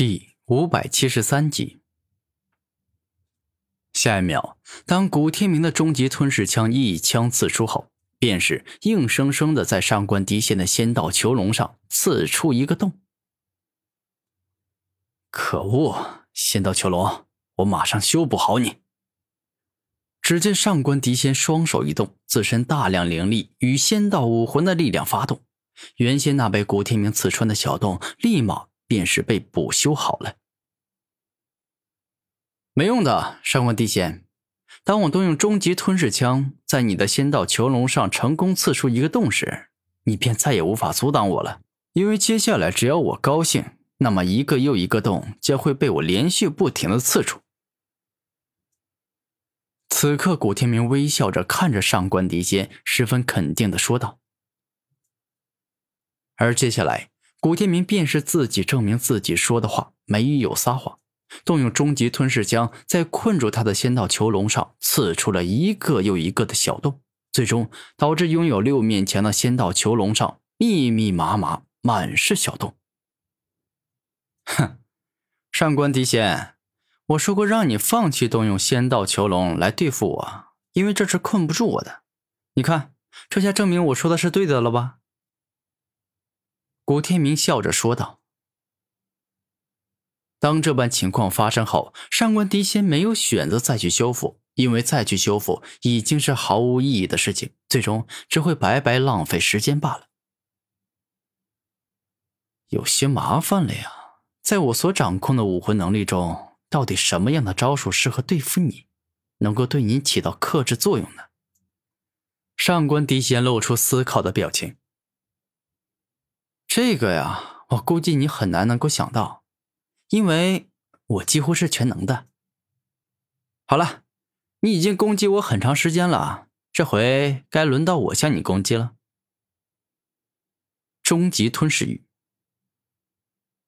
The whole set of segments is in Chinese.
第五百七十三集。下一秒，当古天明的终极吞噬枪一枪刺出后，便是硬生生的在上官迪仙的仙道囚笼上刺出一个洞。可恶！仙道囚笼，我马上修补好你！只见上官迪仙双手一动，自身大量灵力与仙道武魂的力量发动，原先那被古天明刺穿的小洞，立马。便是被补修好了，没用的。上官地仙，当我动用终极吞噬枪在你的仙道囚笼上成功刺出一个洞时，你便再也无法阻挡我了。因为接下来只要我高兴，那么一个又一个洞将会被我连续不停的刺出。此刻，古天明微笑着看着上官迪仙，十分肯定的说道。而接下来。古天明便是自己证明自己说的话没有撒谎，动用终极吞噬枪在困住他的仙道囚笼上刺出了一个又一个的小洞，最终导致拥有六面墙的仙道囚笼上密密麻麻满是小洞。哼，上官迪仙，我说过让你放弃动用仙道囚笼来对付我，因为这是困不住我的。你看，这下证明我说的是对的了吧？古天明笑着说道：“当这般情况发生后，上官迪仙没有选择再去修复，因为再去修复已经是毫无意义的事情，最终只会白白浪费时间罢了。有些麻烦了呀，在我所掌控的武魂能力中，到底什么样的招数适合对付你，能够对你起到克制作用呢？”上官迪仙露出思考的表情。这个呀，我估计你很难能够想到，因为我几乎是全能的。好了，你已经攻击我很长时间了，这回该轮到我向你攻击了。终极吞噬语。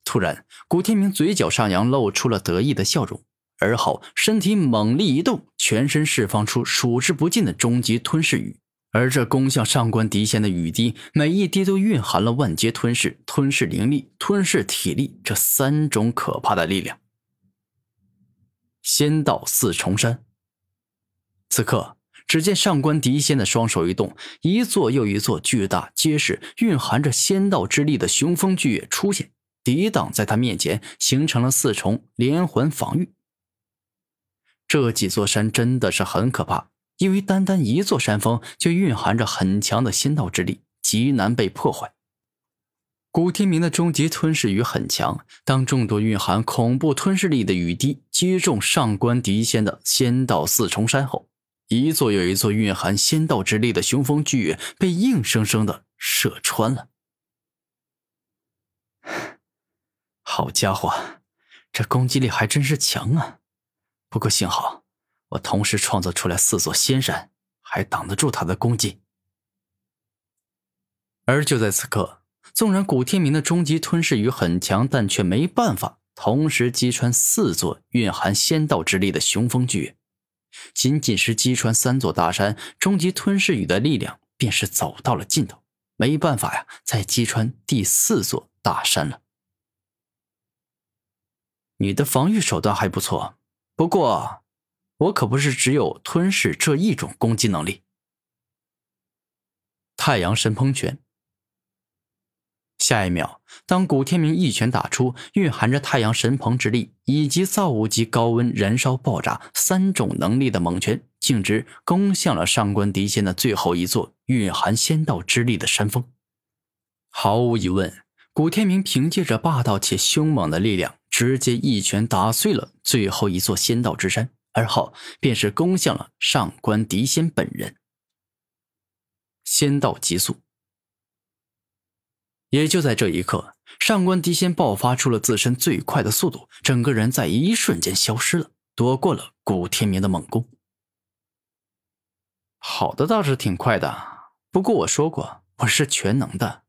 突然，古天明嘴角上扬，露出了得意的笑容，而后身体猛力一动，全身释放出数之不尽的终极吞噬语。而这攻向上官迪仙的雨滴，每一滴都蕴含了万劫吞噬、吞噬灵力、吞噬体力这三种可怕的力量。仙道四重山。此刻，只见上官迪仙的双手一动，一座又一座巨大、结实、蕴含着仙道之力的雄风巨岳出现，抵挡在他面前，形成了四重连环防御。这几座山真的是很可怕。因为单单一座山峰就蕴含着很强的仙道之力，极难被破坏。古天明的终极吞噬雨很强，当众多蕴含恐怖吞噬力的雨滴击中上官迪仙的仙道四重山后，一座又一座蕴含仙道之力的雄风巨岳被硬生生的射穿了。好家伙，这攻击力还真是强啊！不过幸好。我同时创造出来四座仙山，还挡得住他的攻击。而就在此刻，纵然古天明的终极吞噬雨很强，但却没办法同时击穿四座蕴含仙道之力的雄风巨岳。仅仅是击穿三座大山，终极吞噬雨的力量便是走到了尽头，没办法呀，再击穿第四座大山了。你的防御手段还不错，不过。我可不是只有吞噬这一种攻击能力。太阳神喷拳。下一秒，当古天明一拳打出，蕴含着太阳神鹏之力以及造物级高温燃烧爆炸三种能力的猛拳，径直攻向了上官迪仙的最后一座蕴含仙道之力的山峰。毫无疑问，古天明凭借着霸道且凶猛的力量，直接一拳打碎了最后一座仙道之山。而后便是攻向了上官迪仙本人。仙道极速，也就在这一刻，上官迪仙爆发出了自身最快的速度，整个人在一瞬间消失了，躲过了古天明的猛攻。好的倒是挺快的，不过我说过我是全能的，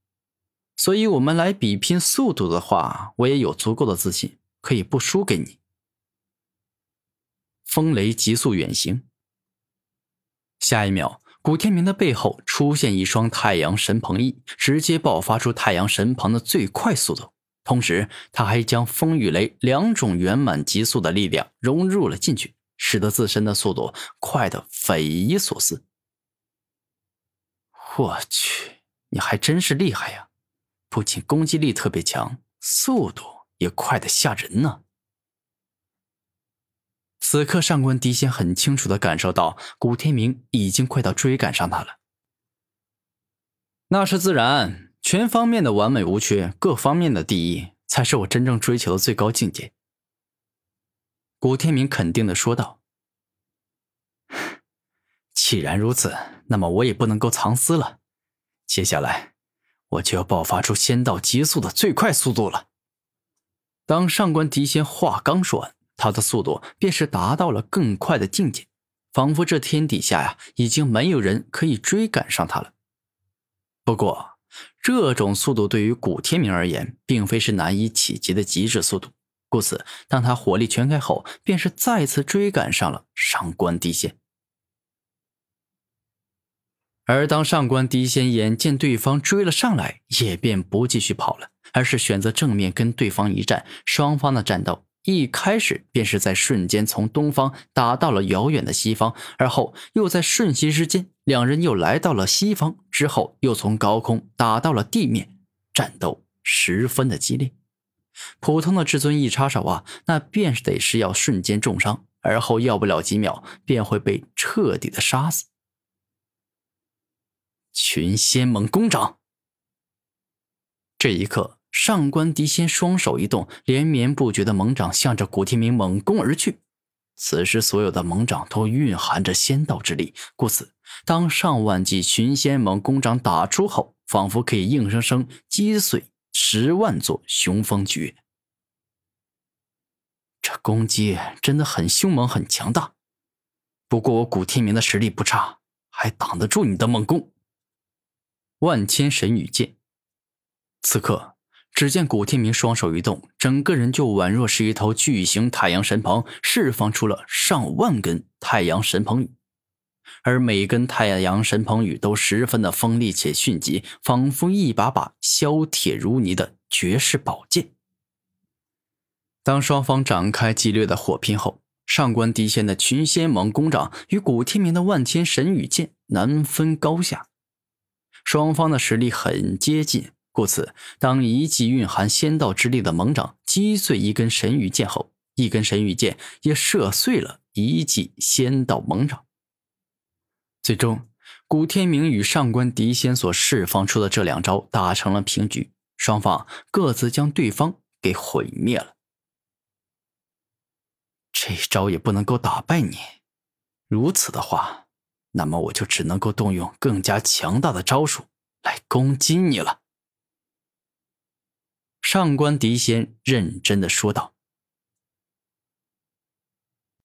所以我们来比拼速度的话，我也有足够的自信可以不输给你。风雷急速远行。下一秒，古天明的背后出现一双太阳神鹏翼，直接爆发出太阳神鹏的最快速度，同时他还将风与雷两种圆满极速的力量融入了进去，使得自身的速度快得匪夷所思。我去，你还真是厉害呀！不仅攻击力特别强，速度也快得吓人呢。此刻，上官迪仙很清楚的感受到古天明已经快到追赶上他了。那是自然，全方面的完美无缺，各方面的第一，才是我真正追求的最高境界。古天明肯定的说道：“ 既然如此，那么我也不能够藏私了。接下来，我就要爆发出仙道极速的最快速度了。”当上官迪仙话刚说完。他的速度便是达到了更快的境界，仿佛这天底下呀，已经没有人可以追赶上他了。不过，这种速度对于古天明而言，并非是难以企及的极致速度。故此，当他火力全开后，便是再次追赶上了上官迪仙。而当上官迪仙眼见对方追了上来，也便不继续跑了，而是选择正面跟对方一战。双方的战斗。一开始便是在瞬间从东方打到了遥远的西方，而后又在瞬息之间，两人又来到了西方，之后又从高空打到了地面，战斗十分的激烈。普通的至尊一插手啊，那便是得是要瞬间重伤，而后要不了几秒便会被彻底的杀死。群仙猛攻掌，这一刻。上官迪仙双手一动，连绵不绝的猛掌向着古天明猛攻而去。此时，所有的猛掌都蕴含着仙道之力，故此，当上万记群仙猛攻掌打出后，仿佛可以硬生生击碎十万座雄风巨岳。这攻击真的很凶猛，很强大。不过，我古天明的实力不差，还挡得住你的猛攻。万千神羽剑，此刻。只见古天明双手一动，整个人就宛若是一头巨型太阳神鹏，释放出了上万根太阳神鹏羽，而每根太阳神鹏羽都十分的锋利且迅疾，仿佛一把把削铁如泥的绝世宝剑。当双方展开激烈的火拼后，上官迪仙的群仙猛攻掌与古天明的万千神羽剑难分高下，双方的实力很接近。故此，当一记蕴含仙道之力的猛掌击碎一根神羽剑后，一根神羽剑也射碎了一记仙道猛掌。最终，古天明与上官狄仙所释放出的这两招打成了平局，双方各自将对方给毁灭了。这招也不能够打败你，如此的话，那么我就只能够动用更加强大的招数来攻击你了。上官迪仙认真的说道。